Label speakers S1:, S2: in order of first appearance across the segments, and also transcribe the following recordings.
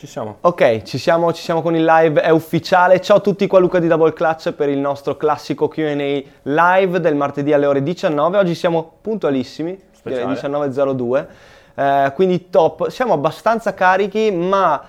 S1: Ci siamo.
S2: Ok, ci siamo, ci siamo con il live, è ufficiale. Ciao a tutti, qua Luca di Double Clutch per il nostro classico Q&A live del martedì alle ore 19. Oggi siamo puntualissimi,
S1: Speciale.
S2: 19.02, eh, quindi top. Siamo abbastanza carichi, ma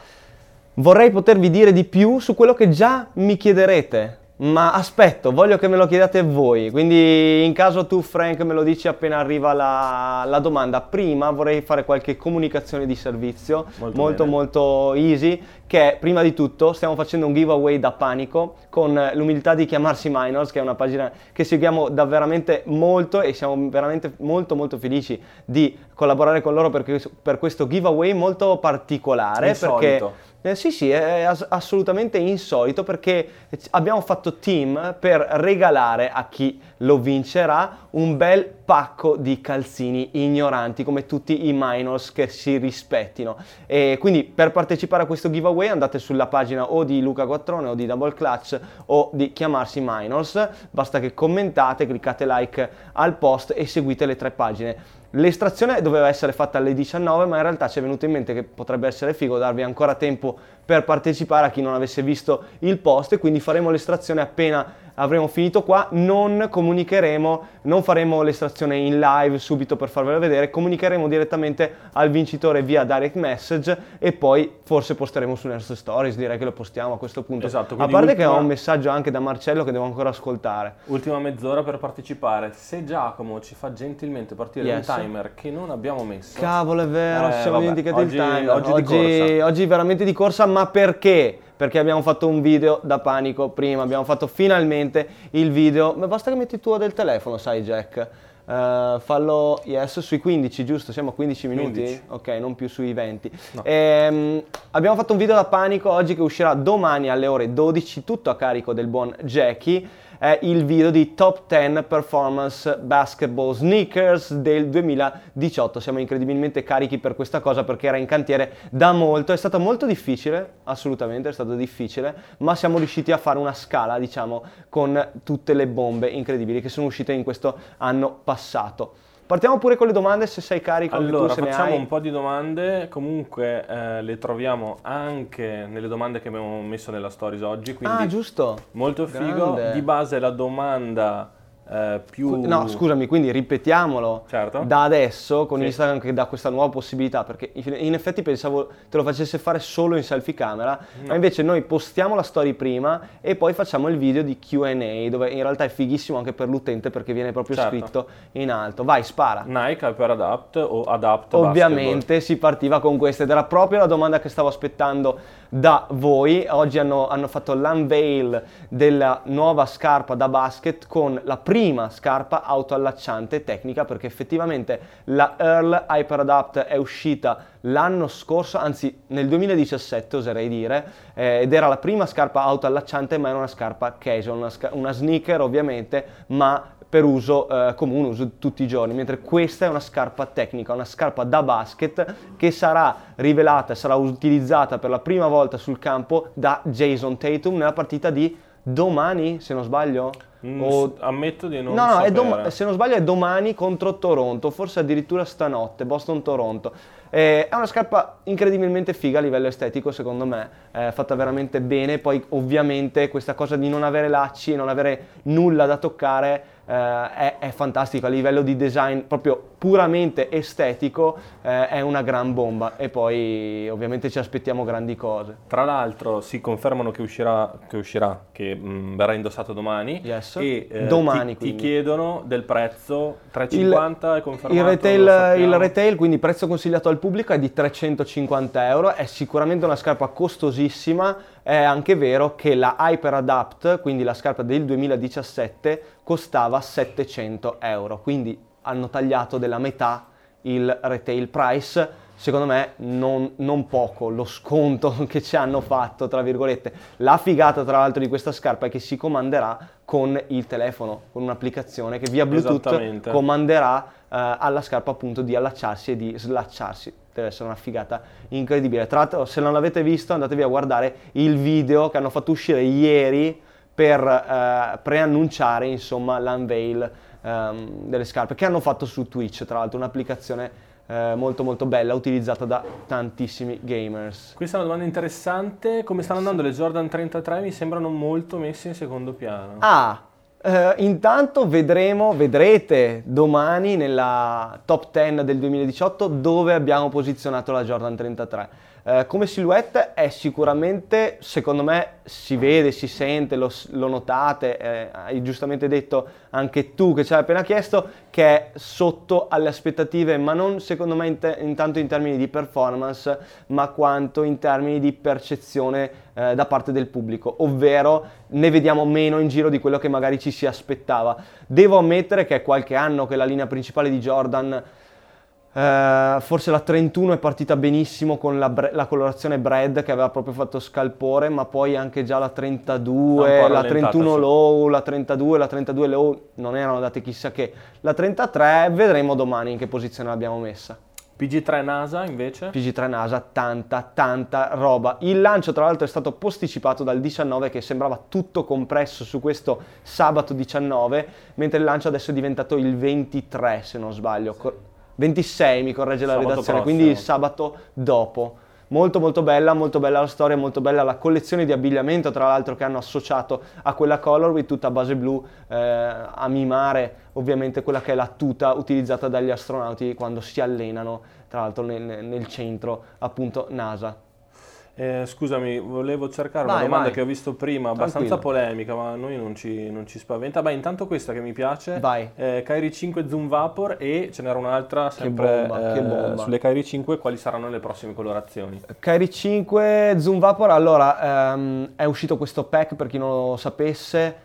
S2: vorrei potervi dire di più su quello che già mi chiederete. Ma aspetto, voglio che me lo chiedate voi, quindi in caso tu Frank me lo dici appena arriva la, la domanda, prima vorrei fare qualche comunicazione di servizio.
S1: Molto
S2: molto molto easy, che prima di tutto stiamo facendo un giveaway da panico con l'umiltà di chiamarsi Minors, che è una pagina che seguiamo da veramente molto e siamo veramente molto molto felici di collaborare con loro per, questo- per questo giveaway molto particolare. Perché
S1: Insolito.
S2: eh, sì, sì, è as- assolutamente insolito perché abbiamo fatto team per regalare a chi lo vincerà un bel pacco di calzini ignoranti come tutti i minors che si rispettino. E quindi per partecipare a questo giveaway andate sulla pagina o di Luca Quattrone o di Double Clutch o di chiamarsi minors, basta che commentate, cliccate like al post e seguite le tre pagine. L'estrazione doveva essere fatta alle 19, ma in realtà ci è venuto in mente che potrebbe essere figo darvi ancora tempo per partecipare a chi non avesse visto il post e quindi faremo l'estrazione appena avremo finito qua, non comunicheremo, non faremo l'estrazione in live subito per farvelo vedere, comunicheremo direttamente al vincitore via direct message e poi forse posteremo su Nerd Stories, direi che lo postiamo a questo punto.
S1: Esatto,
S2: a parte che ho
S1: ultima-
S2: un messaggio anche da Marcello che devo ancora ascoltare.
S1: Ultima mezz'ora per partecipare. Se Giacomo ci fa gentilmente partire
S2: Yes.
S1: un timer che non abbiamo messo.
S2: Cavolo, è vero,
S1: Eh,
S2: ci siamo dimenticati
S1: oggi-
S2: il timer.
S1: oggi di corsa.
S2: oggi veramente di corsa, ma perché? Perché abbiamo fatto un video da panico prima, abbiamo fatto finalmente il video. Ma basta che metti il tuo del telefono, sai Jack. Eh, fallo, yes, sui 15, giusto? Siamo a 15 minuti?
S1: 15.
S2: Ok, non più sui 20.
S1: No.
S2: Ehm, abbiamo fatto un video da panico oggi che uscirà domani alle ore 12, tutto a carico del buon Jackie. È il video di Top 10 Performance Basketball Sneakers del 2018. Siamo incredibilmente carichi per questa cosa perché era in cantiere da molto. È stato molto difficile, assolutamente è stato difficile, ma siamo riusciti a fare una scala, diciamo, con tutte le bombe incredibili che sono uscite in questo anno passato. Partiamo pure con le domande se sei carico
S1: Allora, facciamo un po' di domande, comunque eh, le troviamo anche nelle domande che abbiamo messo nella stories oggi, quindi
S2: Ah, giusto.
S1: molto figo.
S2: Grande.
S1: Di base la domanda eh, più...
S2: No, scusami, quindi ripetiamolo
S1: Certo.
S2: da adesso con
S1: Sì.
S2: Instagram che dà questa nuova possibilità, perché in effetti pensavo te lo facesse fare solo in selfie camera, ma invece noi postiamo la story prima e poi facciamo il video di Q&A, dove in realtà è fighissimo anche per l'utente perché viene proprio
S1: Certo.
S2: scritto in alto. Vai, spara.
S1: Nike Hyper Adapt o Adapt
S2: Ovviamente si partiva con questa ed era proprio la domanda che stavo aspettando da voi. Oggi hanno, hanno fatto l'unveil della nuova scarpa da basket con la prima scarpa autoallacciante tecnica perché effettivamente la Earl Hyper Adapt è uscita l'anno scorso, anzi nel 2017 oserei dire, eh, ed era la prima scarpa autoallacciante ma era una scarpa casual, una, sca- una sneaker ovviamente, ma per uso eh, comune, uso tutti i giorni, mentre questa è una scarpa tecnica, una scarpa da basket che sarà rivelata, sarà utilizzata per la prima volta sul campo da Jason Tatum nella partita di domani, se non sbaglio.
S1: Mm,
S2: O-
S1: ammetto di non
S2: no, no, dom- se non sbaglio è domani contro Toronto, forse addirittura stanotte, Boston-Toronto. Eh, è una scarpa incredibilmente figa a livello estetico, secondo me, è fatta veramente bene. Poi, ovviamente, questa cosa di non avere lacci e non avere nulla da toccare eh, è, è fantastico. A livello di design, proprio puramente estetico, eh, è una gran bomba. E poi, ovviamente, ci aspettiamo grandi cose.
S1: Tra l'altro si confermano che uscirà, che, uscirà, che mm, verrà indossato domani
S2: Yes.
S1: e eh,
S2: Domani,
S1: ti, ti chiedono del prezzo 3,50 è confermato
S2: Il retail, il retail, quindi prezzo consigliato al pubblico, è di 350 euro, è sicuramente una scarpa costosissima, è anche vero che la Hyper Adapt, quindi la scarpa del 2017, costava 700 euro, quindi hanno tagliato della metà il retail price, secondo me non, non poco lo sconto che ci hanno fatto, tra virgolette. La figata tra l'altro di questa scarpa è che si comanderà con il telefono, con un'applicazione che via Bluetooth comanderà eh, alla scarpa appunto di allacciarsi e di slacciarsi. Deve essere una figata incredibile. Tra l'altro, se non l'avete visto, andatevi a guardare il video che hanno fatto uscire ieri per eh, preannunciare insomma l'unveil ehm, delle scarpe che hanno fatto su Twitch, tra l'altro un'applicazione eh, molto molto bella, utilizzata da tantissimi gamers.
S1: Questa è una domanda interessante, come stanno andando le Jordan 33? Mi sembrano molto messe in secondo piano.
S2: Ah, Uh, intanto vedremo, vedrete domani nella top 10 del 2018 dove abbiamo posizionato la Jordan 33. Uh, come silhouette è sicuramente, secondo me, si vede, si sente, lo, lo notate, eh, hai giustamente detto anche tu che ci hai appena chiesto, che è sotto alle aspettative, ma non secondo me in te, intanto in termini di performance, ma quanto in termini di percezione eh, da parte del pubblico, ovvero ne vediamo meno in giro di quello che magari ci si aspettava. Devo ammettere che è qualche anno che la linea principale di Jordan Uh, forse la 31 è partita benissimo con la, bre- la, colorazione bread che aveva proprio fatto scalpore, ma poi anche già la 32, la 31 sì. low, la 32, la 32 low non erano andate chissà che. La 33 vedremo domani in che posizione l'abbiamo messa.
S1: PG3 NASA invece?
S2: PG3 NASA, tanta, tanta roba. Il lancio tra l'altro è stato posticipato dal 19 che sembrava tutto compresso su questo sabato 19, mentre il lancio adesso è diventato il 23 se non sbaglio. Sì 26 mi corregge la sabato redazione, prossimo. quindi sabato dopo. Molto molto bella, molto bella la storia, molto bella la collezione di abbigliamento tra l'altro che hanno associato a quella Colorway tutta a base blu eh, a mimare ovviamente quella che è la tuta utilizzata dagli astronauti quando si allenano tra l'altro nel, nel centro appunto NASA.
S1: Eh, scusami, volevo cercare vai, una domanda vai. che ho visto prima, abbastanza polemica, ma a noi non ci, non ci, spaventa. Beh, intanto questa che mi piace,
S2: vai.
S1: Eh, Kairi 5 Zoom Vapor e ce n'era un'altra sempre bomba, eh, sulle Kairi 5, quali saranno le prossime colorazioni?
S2: Kairi 5 Zoom Vapor, allora ehm, è uscito questo pack per chi non lo sapesse,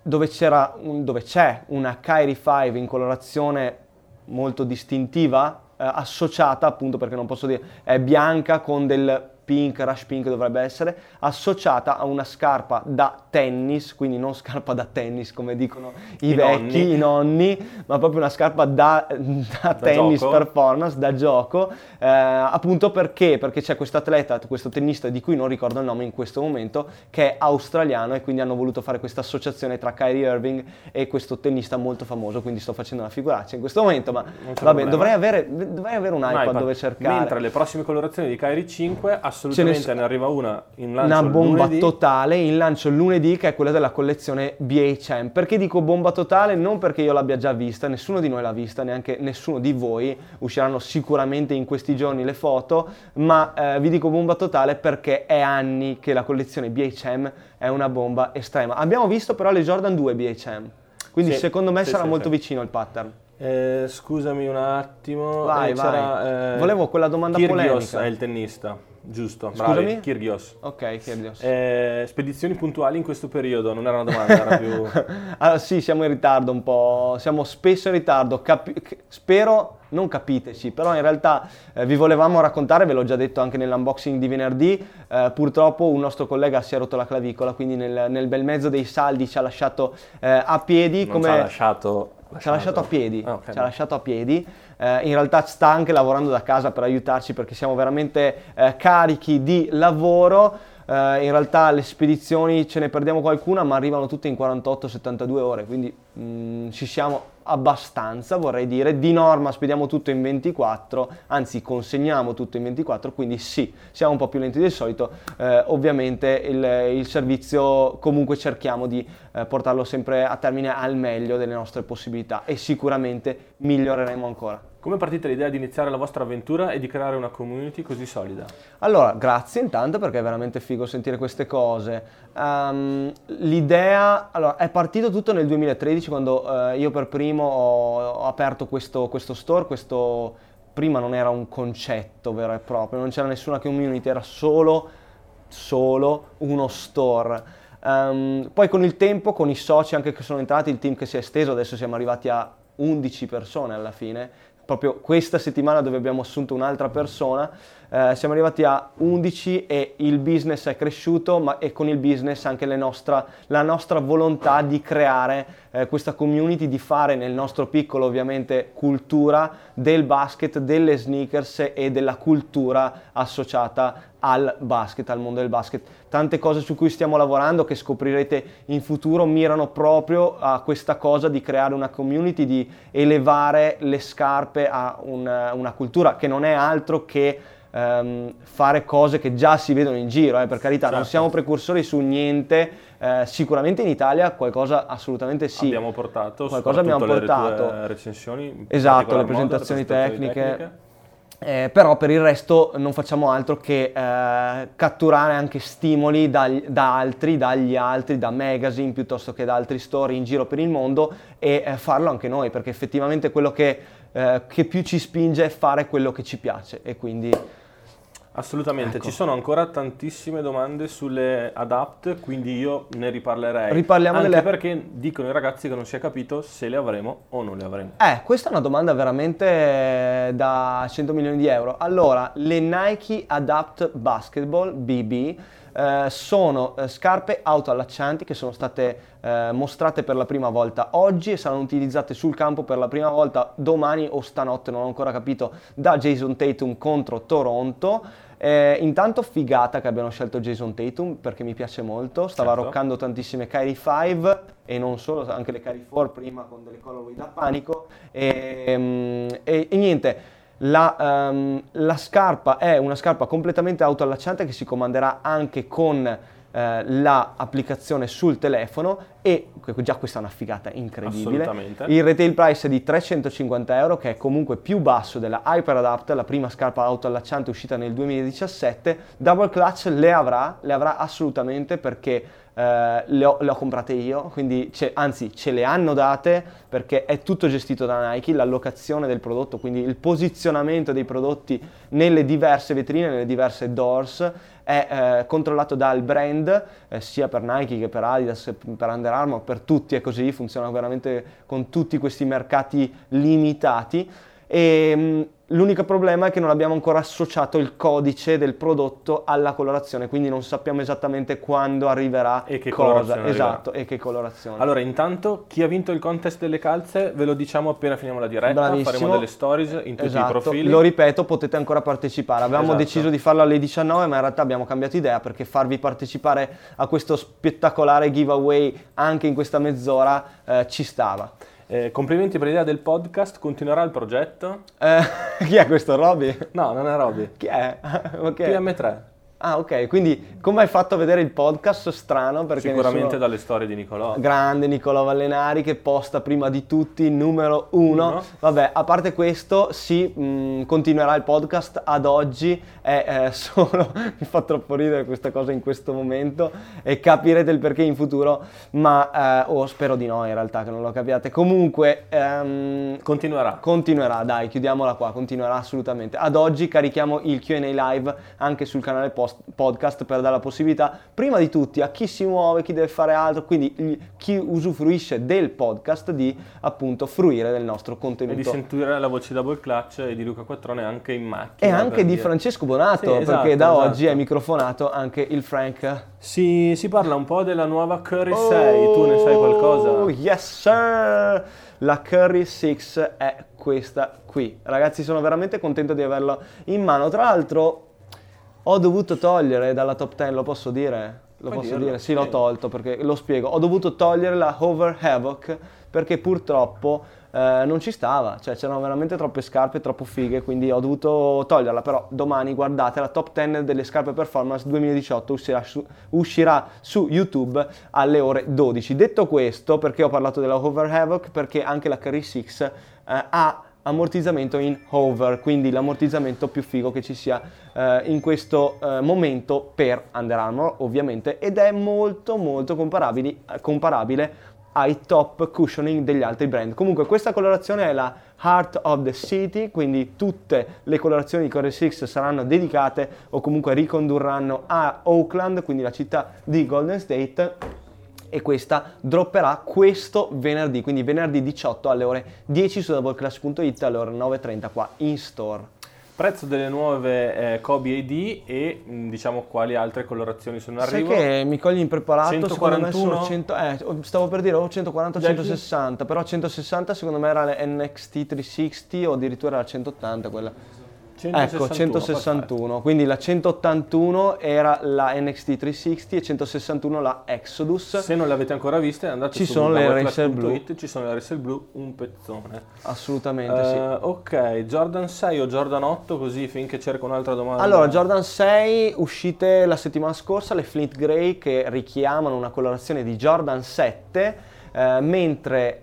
S2: dove, un, dove c'è una Kairi 5 in colorazione molto distintiva, eh, associata appunto perché non posso dire, è bianca con del pink, rush pink dovrebbe essere, associata a una scarpa da tennis, quindi non scarpa da tennis come dicono i, I vecchi, nonni. i nonni, ma proprio una scarpa da, da, da tennis gioco. performance, da gioco, eh, appunto perché? Perché c'è questo atleta, questo tennista di cui non ricordo il nome in questo momento, che è australiano e quindi hanno voluto fare questa associazione tra Kyrie Irving e questo tennista molto famoso, quindi sto facendo una figuraccia in questo momento, ma vabbè, dovrei avere, dovrei avere, un iPad, un iPad dove cercare.
S1: Mentre le prossime colorazioni di Kyrie 5 assolutamente ne, ne, arriva una in lancio
S2: Una bomba
S1: lunedì.
S2: totale in lancio lunedì che è quella della collezione BHM. Perché dico bomba totale? Non perché io l'abbia già vista, nessuno di noi l'ha vista, neanche nessuno di voi. Usciranno sicuramente in questi giorni le foto, ma eh, vi dico bomba totale perché è anni che la collezione BHM è una bomba estrema. Abbiamo visto però le Jordan 2 BHM. Quindi sì, secondo me sì, sarà sì, molto vicino il pattern.
S1: Eh, scusami un attimo.
S2: Vai,
S1: eh,
S2: vai. Eh, Volevo quella domanda Kyrgios polemica.
S1: è il tennista. Giusto,
S2: Scusami?
S1: bravi, Kyrgios.
S2: Ok, Kyrgios.
S1: Eh, spedizioni puntuali in questo periodo, non era una domanda, era più...
S2: allora, sì, siamo in ritardo un po', siamo spesso in ritardo, Capi- spero non capiteci, però in realtà eh, vi volevamo raccontare, ve l'ho già detto anche nell'unboxing di venerdì, eh, purtroppo un nostro collega si è rotto la clavicola, quindi nel, nel bel mezzo dei saldi ci ha lasciato eh, a piedi.
S1: Non
S2: come...
S1: ci ha lasciato
S2: ci ha lasciato a piedi, ah, okay. ci ha lasciato a piedi. Eh, in realtà sta anche lavorando da casa per aiutarci perché siamo veramente eh, carichi di lavoro. Eh, in realtà le spedizioni ce ne perdiamo qualcuna, ma arrivano tutte in 48-72 ore, quindi mh, mm, ci siamo abbastanza, vorrei dire. Di norma spediamo tutto in 24, anzi consegniamo tutto in 24, quindi sì, siamo un po' più lenti del solito. Eh, ovviamente il, il, servizio comunque cerchiamo di eh, portarlo sempre a termine al meglio delle nostre possibilità e sicuramente miglioreremo ancora.
S1: Come partite l'idea di iniziare la vostra avventura e di creare una community così solida?
S2: Allora, grazie intanto perché è veramente figo sentire queste cose. Um, l'idea, allora, è partito tutto nel 2013 quando uh, io per primo ho, ho aperto questo, questo store, questo prima non era un concetto vero e proprio, non c'era nessuna community, era solo, solo uno store. Um, poi con il tempo, con i soci anche che sono entrati, il team che si è esteso, adesso siamo arrivati a 11 persone alla fine, proprio questa settimana dove abbiamo assunto un'altra persona, eh, siamo arrivati a 11 e il business è cresciuto, ma e con il business anche nostra, la nostra volontà di creare eh, questa community di fare nel nostro piccolo ovviamente cultura del basket, delle sneakers e della cultura associata al basket, al mondo del basket. Tante cose su cui stiamo lavorando che scoprirete in futuro mirano proprio a questa cosa di creare una community, di elevare le scarpe a una, una cultura che non è altro che um, fare cose che già si vedono in giro, eh, per carità, certo. non siamo precursori su niente, eh, sicuramente in Italia qualcosa assolutamente sì.
S1: Abbiamo portato,
S2: qualcosa abbiamo portato.
S1: Le recensioni,
S2: esatto, le presentazioni, modo, le presentazioni tecniche. tecniche. Eh, però per il resto non facciamo altro che eh, catturare anche stimoli dagli, da altri, dagli altri, da magazine piuttosto che da altri store in giro per il mondo e eh, farlo anche noi perché effettivamente quello che, eh, che più ci spinge è fare quello che ci piace e quindi
S1: Assolutamente, ecco. ci sono ancora tantissime domande sulle adapt, quindi io ne riparlerei.
S2: Riparliamo
S1: Anche
S2: delle...
S1: perché dicono i ragazzi che non si è capito se le avremo o non le avremo.
S2: Eh, questa è una domanda veramente da 100 milioni di euro. Allora, le Nike Adapt Basketball BB eh, sono eh, scarpe autoallaccianti che sono state eh, mostrate per la prima volta oggi e saranno utilizzate sul campo per la prima volta domani o stanotte, non ho ancora capito, da Jason Tatum contro Toronto. Eh, intanto figata che abbiano scelto Jason Tatum perché mi piace molto, stava certo. roccando tantissime Kyrie 5 e non solo, anche le Kyrie 4 prima con delle colorway da panico e, ehm, e, e niente la, um, la, scarpa è una scarpa completamente autoallacciante che si comanderà anche con eh, l'applicazione sul telefono e già questa è una figata incredibile. Il retail price è di 350 euro che è comunque più basso della Hyper Adapt, la prima scarpa autoallacciante uscita nel 2017. Double Clutch le avrà, le avrà assolutamente perché eh, le, ho, le, ho, comprate io, quindi anzi ce le hanno date perché è tutto gestito da Nike, l'allocazione del prodotto, quindi il posizionamento dei prodotti nelle diverse vetrine, nelle diverse doors è eh, controllato dal brand, eh, sia per Nike che per Adidas, per Under Armour, per tutti è così, funziona veramente con tutti questi mercati limitati. E, mm, L'unico problema è che non abbiamo ancora associato il codice del prodotto alla colorazione, quindi non sappiamo esattamente quando arriverà
S1: e che
S2: cosa. esatto,
S1: arriverà.
S2: e che colorazione.
S1: Allora, intanto chi ha vinto il contest delle calze ve lo diciamo appena finiamo la diretta, Bravissimo. faremo delle stories in tutti
S2: esatto.
S1: i profili.
S2: Lo ripeto, potete ancora partecipare. Avevamo esatto. deciso di farlo alle 19, ma in realtà abbiamo cambiato idea perché farvi partecipare a questo spettacolare giveaway anche in questa mezz'ora eh, ci stava.
S1: Eh, complimenti per l'idea del podcast, continuerà il progetto?
S2: Eh, chi è questo, Roby?
S1: No, non è Roby.
S2: Chi è?
S1: okay. PM3.
S2: Ah, ok, quindi come hai fatto a vedere il podcast strano?
S1: Perché Sicuramente nessuno... dalle storie di Nicolò.
S2: Grande Nicolò Vallenari che posta prima di tutti numero uno. uno. Vabbè, a parte questo, sì, mh, mm, continuerà il podcast ad oggi, è eh, solo, mi fa troppo ridere questa cosa in questo momento e capirete il perché in futuro, ma, eh, oh, spero di no in realtà che non lo capiate. Comunque...
S1: Ehm, continuerà.
S2: Continuerà, dai, chiudiamola qua, continuerà assolutamente. Ad oggi carichiamo il Q&A live anche sul canale podcast post- podcast per dare la possibilità, prima di tutti, a chi si muove, chi deve fare altro, quindi chi usufruisce del podcast di appunto fruire del nostro contenuto.
S1: E di sentire la voce double clutch e di Luca Quattrone anche in macchina.
S2: E anche di dire. Francesco Bonato, sì, esatto, perché da esatto. oggi è microfonato anche il Frank.
S1: Si, si parla un po' della nuova Curry oh, 6, tu ne sai qualcosa?
S2: Yes sir! La Curry 6 è questa qui. Ragazzi, sono veramente contento di averla in mano. Tra l'altro, ho dovuto togliere dalla top 10, lo posso dire? Lo Puoi posso dirlo, dire? Sì, l'ho tolto perché lo spiego. Ho dovuto togliere la Hover Havoc perché purtroppo eh, non ci stava, cioè c'erano veramente troppe scarpe, troppo fighe, quindi ho dovuto toglierla. Però domani guardate la top 10 delle scarpe performance 2018 uscirà su, uscirà su YouTube alle ore 12. Detto questo, perché ho parlato della Hover Havoc? Perché anche la Carry 6 eh, ha ammortizzamento in hover, quindi l'ammortizzamento più figo che ci sia eh, in questo eh, momento per Under Armour ovviamente ed è molto molto comparabile ai top cushioning degli altri brand. Comunque questa colorazione è la Heart of the City, quindi tutte le colorazioni di Core 6 saranno dedicate o comunque ricondurranno a Oakland, quindi la città di Golden State e questa dropperà questo venerdì, quindi venerdì 18 alle ore 10 su doubleclash.it alle ore 9.30 qua in store.
S1: Prezzo delle nuove eh, Kobe AD e mh, diciamo quali altre colorazioni sono in arrivo.
S2: Sai che mi cogli impreparato, 141? 100, eh, stavo per dire o 140 o 160, però 160 secondo me era l'NXT 360 o addirittura la 180 quella. 161, ecco, 161. Quindi la 181 era la NXT 360 e 161 la Exodus.
S1: Se non le avete ancora viste, andate
S2: ci
S1: su
S2: sono le Racer Blue.
S1: Ci sono le Racer Blue, un pezzone.
S2: Assolutamente uh, sì.
S1: Ok, Jordan 6 o Jordan 8, così finché cerco un'altra domanda.
S2: Allora, Jordan 6 uscite la settimana scorsa, le Flint Grey che richiamano una colorazione di Jordan 7, eh, mentre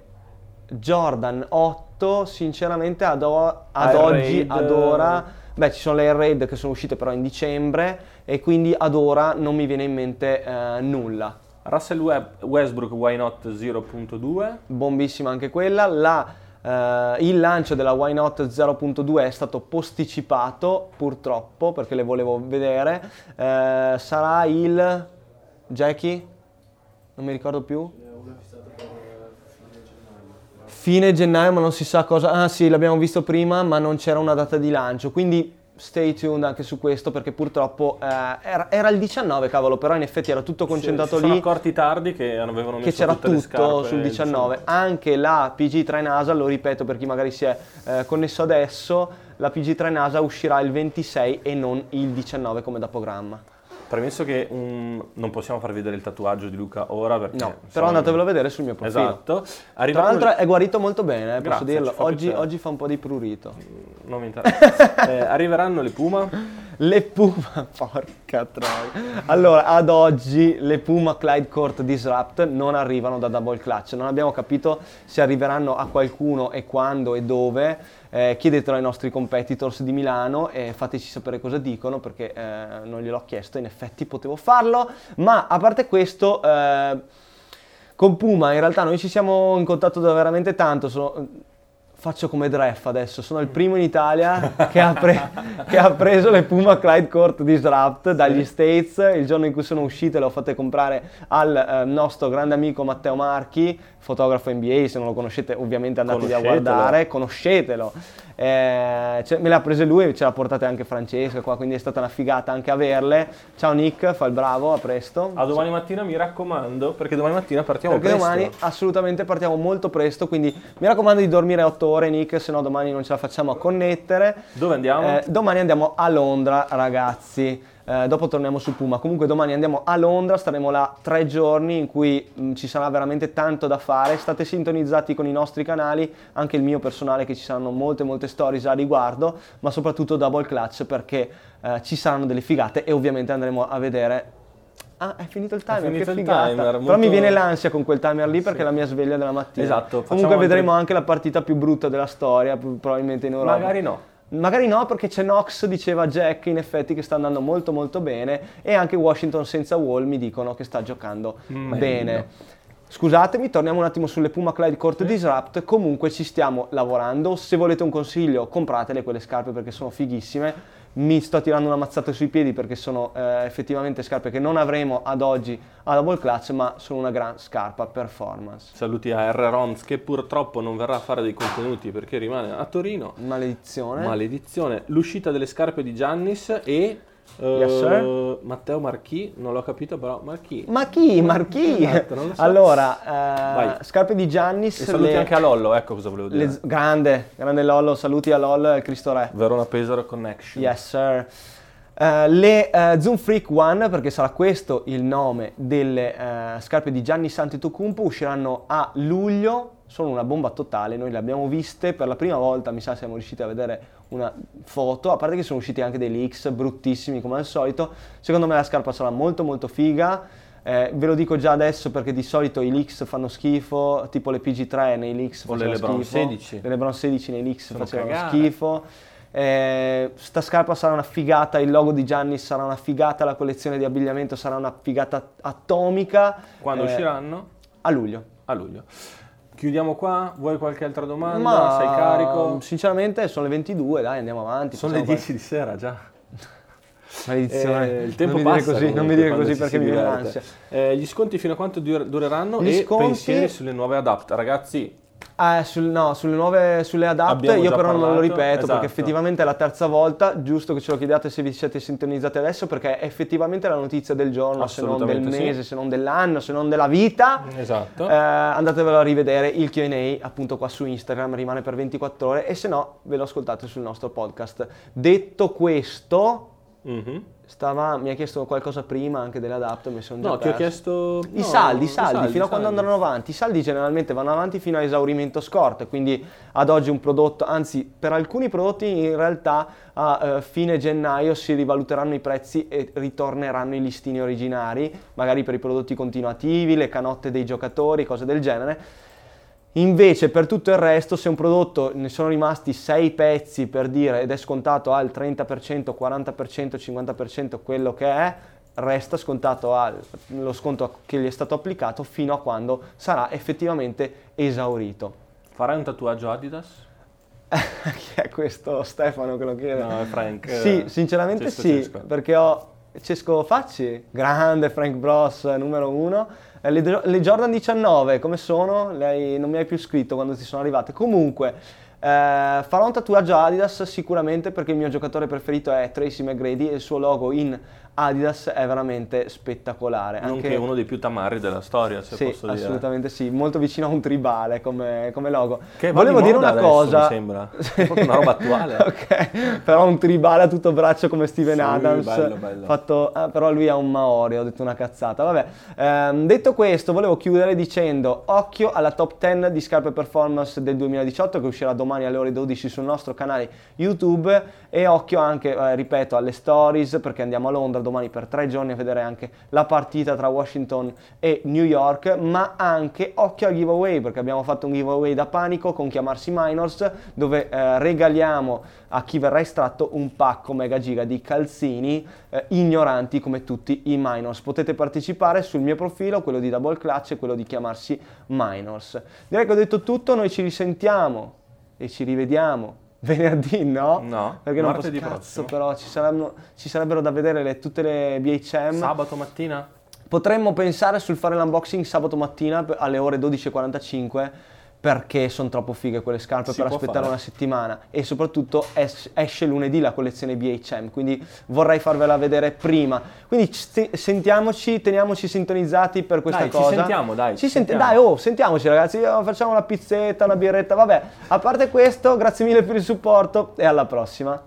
S2: Jordan 8 fatto sinceramente ad, o- ad oggi, ad ora, beh ci sono le Air Raid che sono uscite però in dicembre e quindi ad ora non mi viene in mente eh, nulla.
S1: Russell Web, Westbrook Why Not 0.2.
S2: Bombissima anche quella. La, Uh, il lancio della Why Not 0.2 è stato posticipato purtroppo perché le volevo vedere. Uh, sarà il Jackie? Non mi ricordo più. Fine gennaio, ma non si sa cosa. Ah sì, l'abbiamo visto prima, ma non c'era una data di lancio. Quindi stay tuned anche su questo perché purtroppo eh, era, era, il 19 cavolo però in effetti era tutto concentrato
S1: sì,
S2: lì
S1: sono accorti tardi che avevano messo
S2: che c'era tutto sul 19.
S1: 19
S2: anche la PG3 NASA lo ripeto per chi magari si è eh, connesso adesso la PG3 NASA uscirà il 26 e non il 19 come da programma
S1: Premesso che um, non possiamo far vedere il tatuaggio di Luca ora perché...
S2: No, però andatevelo a vedere sul mio profilo.
S1: Esatto.
S2: Arrivano Tra l'altro è guarito molto bene, eh, Grazie, posso dirlo. Oggi, oggi, fa un po' di prurito.
S1: Mm, non mi interessa. eh, arriveranno le Puma?
S2: Le Puma, porca troia. Allora, ad oggi le Puma Clyde Court Disrupt non arrivano da Double Clutch. Non abbiamo capito se arriveranno a qualcuno e quando e dove eh, chiedetelo ai nostri competitors di Milano e fateci sapere cosa dicono perché eh, non gliel'ho chiesto, in effetti potevo farlo, ma a parte questo... Eh, con Puma in realtà noi ci siamo in contatto da veramente tanto, sono, faccio come Dreff adesso, sono il primo in Italia che ha, pre- che ha preso le Puma Clyde Court Disrupt dagli States, il giorno in cui sono uscite le ho fatte comprare al eh, nostro grande amico Matteo Marchi, fotografo NBA, se non lo conoscete ovviamente andatevi a guardare, conoscetelo. Eh, cioè, me le ha prese lui e ce l'ha portate anche Francesca qua, quindi è stata una figata anche averle. Ciao Nick, fa il bravo, a presto.
S1: A domani mattina mi raccomando, perché domani mattina partiamo
S2: perché
S1: presto.
S2: domani assolutamente partiamo molto presto, quindi mi raccomando di dormire 8 ore Nick, se no domani non ce la facciamo a connettere.
S1: Dove andiamo?
S2: Eh, domani andiamo a Londra ragazzi. Eh, dopo torniamo su Puma. Comunque domani andiamo a Londra, staremo là tre giorni in cui mh, mm, ci sarà veramente tanto da fare. State sintonizzati con i nostri canali, anche il mio personale che ci saranno molte molte stories a riguardo, ma soprattutto Double Clutch perché eh, ci saranno delle figate e ovviamente andremo a vedere Ah, è finito il timer, finito che figata. Timer, molto... Però mi viene l'ansia con quel timer lì perché sì. è la mia sveglia della mattina.
S1: Esatto.
S2: Comunque vedremo anche la partita più brutta della storia, probabilmente in Europa.
S1: Magari no.
S2: Magari no, perché c'è Knox, diceva Jack, in effetti che sta andando molto molto bene e anche Washington senza Wall mi dicono che sta giocando mm, bene. Scusatemi, torniamo un attimo sulle Puma Clyde Court Disrupt, comunque ci stiamo lavorando, se volete un consiglio compratele quelle scarpe perché sono fighissime mi sto tirando una mazzata sui piedi perché sono eh, effettivamente scarpe che non avremo ad oggi a double clutch, ma sono una gran scarpa performance.
S1: Saluti a R. Rons che purtroppo non verrà a fare dei contenuti perché rimane a Torino.
S2: Maledizione.
S1: Maledizione. L'uscita delle scarpe di Giannis e
S2: Yes,
S1: uh, Matteo Marchi, non l'ho capito però Marchi.
S2: Ma chi? Marchi? Esatto, so. Allora, eh, scarpe di Giannis.
S1: E saluti le... anche a Lollo, ecco cosa volevo dire.
S2: Le... Grande, grande Lollo, saluti a Lollo e Cristo Re.
S1: Verona Pesaro Connection.
S2: Yes sir. Uh, le uh, Zoom Freak One, perché sarà questo il nome delle uh, scarpe di Gianni Antetokounmpo, usciranno a luglio, sono una bomba totale, noi le abbiamo viste per la prima volta, mi sa siamo riusciti a vedere una foto, a parte che sono usciti anche dei leaks bruttissimi come al solito, secondo me la scarpa sarà molto molto figa, eh, ve lo dico già adesso perché di solito i leaks fanno schifo, tipo le PG3 nei leaks
S1: o le LeBron 16.
S2: Le LeBron 16 nei leaks sono facevano cagate. schifo. Eh, sta scarpa sarà una figata, il logo di Gianni sarà una figata, la collezione di abbigliamento sarà una figata atomica.
S1: Quando eh, usciranno?
S2: A luglio.
S1: A luglio. Chiudiamo qua, vuoi qualche altra domanda? Ma, Sei carico?
S2: Sinceramente sono le 22, dai andiamo avanti.
S1: Sono le 10 fare... di sera già.
S2: Maledizione. Eh, il tempo non passa. Così, non mi dire così perché mi viene l'ansia.
S1: Eh, gli sconti fino a quanto dureranno gli e sconti... pensieri sulle nuove adapt. Ragazzi,
S2: Eh, sul, no, sulle nuove, sulle adapt io però parlato, non lo ripeto esatto. perché effettivamente è la terza volta, giusto che ce lo chiediate se vi siete sintonizzati adesso perché è effettivamente la notizia del giorno, se non del mese, sì. se non dell'anno, se non della vita.
S1: Esatto.
S2: Eh, andatevelo a rivedere, il Q&A appunto qua su Instagram rimane per 24 ore e se no ve lo ascoltate sul nostro podcast. Detto questo... Mm-hmm Stava, mi ha chiesto qualcosa prima anche dell'adapt, mi sono già
S1: No,
S2: perso.
S1: ti ho chiesto...
S2: I no, saldi, i saldi, saldi, fino a quando andranno avanti. I saldi generalmente vanno avanti fino a esaurimento scorte, quindi ad oggi un prodotto, anzi per alcuni prodotti in realtà a uh, fine gennaio si rivaluteranno i prezzi e ritorneranno i listini originari, magari per i prodotti continuativi, le canotte dei giocatori, cose del genere Invece per tutto il resto, se un prodotto ne sono rimasti 6 pezzi per dire ed è scontato al 30%, 40%, 50% quello che è, resta scontato al, lo sconto che gli è stato applicato fino a quando sarà effettivamente esaurito.
S1: Farai un tatuaggio Adidas?
S2: Chi è questo Stefano che lo chiede?
S1: No, è Frank.
S2: Sì, sinceramente Cesco, sì, Cesco. perché ho Cesco Facci, grande Frank Bros numero uno eh, le, le, Jordan 19, come sono? Lei non mi hai più scritto quando ti sono arrivate. Comunque, eh, farò un tatuaggio Adidas sicuramente perché il mio giocatore preferito è Tracy McGrady e il suo logo in Adidas è veramente spettacolare.
S1: Nonché Anche... uno dei più tamarri della storia, se
S2: sì,
S1: posso dire.
S2: assolutamente sì, molto vicino a un tribale come, come logo.
S1: Che Volevo dire una adesso, cosa. Mi sembra, è una roba attuale.
S2: ok, però un tribale a tutto braccio come Steven sì, Adams. Bello, bello. Fatto, eh, però lui è un Maori, ho detto una cazzata. Vabbè, ehm, detto questo, volevo chiudere dicendo occhio alla top 10 di scarpe performance del 2018 che uscirà domani alle ore 12 sul nostro canale YouTube e occhio anche, eh, ripeto, alle stories perché andiamo a Londra domani per tre giorni a vedere anche la partita tra Washington e New York, ma anche occhio al giveaway perché abbiamo fatto un giveaway da panico con chiamarsi Minors dove eh, regaliamo a chi verrà estratto un pacco mega giga di calzini eh, ignoranti come tutti i Minors. Potete partecipare sul mio profilo, quello di Double Clutch e quello di chiamarsi Minors. Direi che ho detto tutto, noi ci risentiamo e ci rivediamo venerdì no?
S1: No,
S2: perché non posso, cazzo, prossimo. però ci, saranno, ci, sarebbero da vedere le, tutte le BHM.
S1: Sabato mattina?
S2: Potremmo pensare sul fare l'unboxing sabato mattina alle ore 12.45 perché sono troppo fighe quelle scarpe si per aspettare fare. una settimana e soprattutto es- esce lunedì la collezione BHM, quindi vorrei farvela vedere prima. Quindi st- sentiamoci, teniamoci sintonizzati per questa
S1: dai,
S2: cosa.
S1: Ci sentiamo, dai.
S2: Ci senti- dai, oh, sentiamoci ragazzi, facciamo una pizzetta, una birretta, vabbè. A parte questo, grazie mille per il supporto e alla prossima.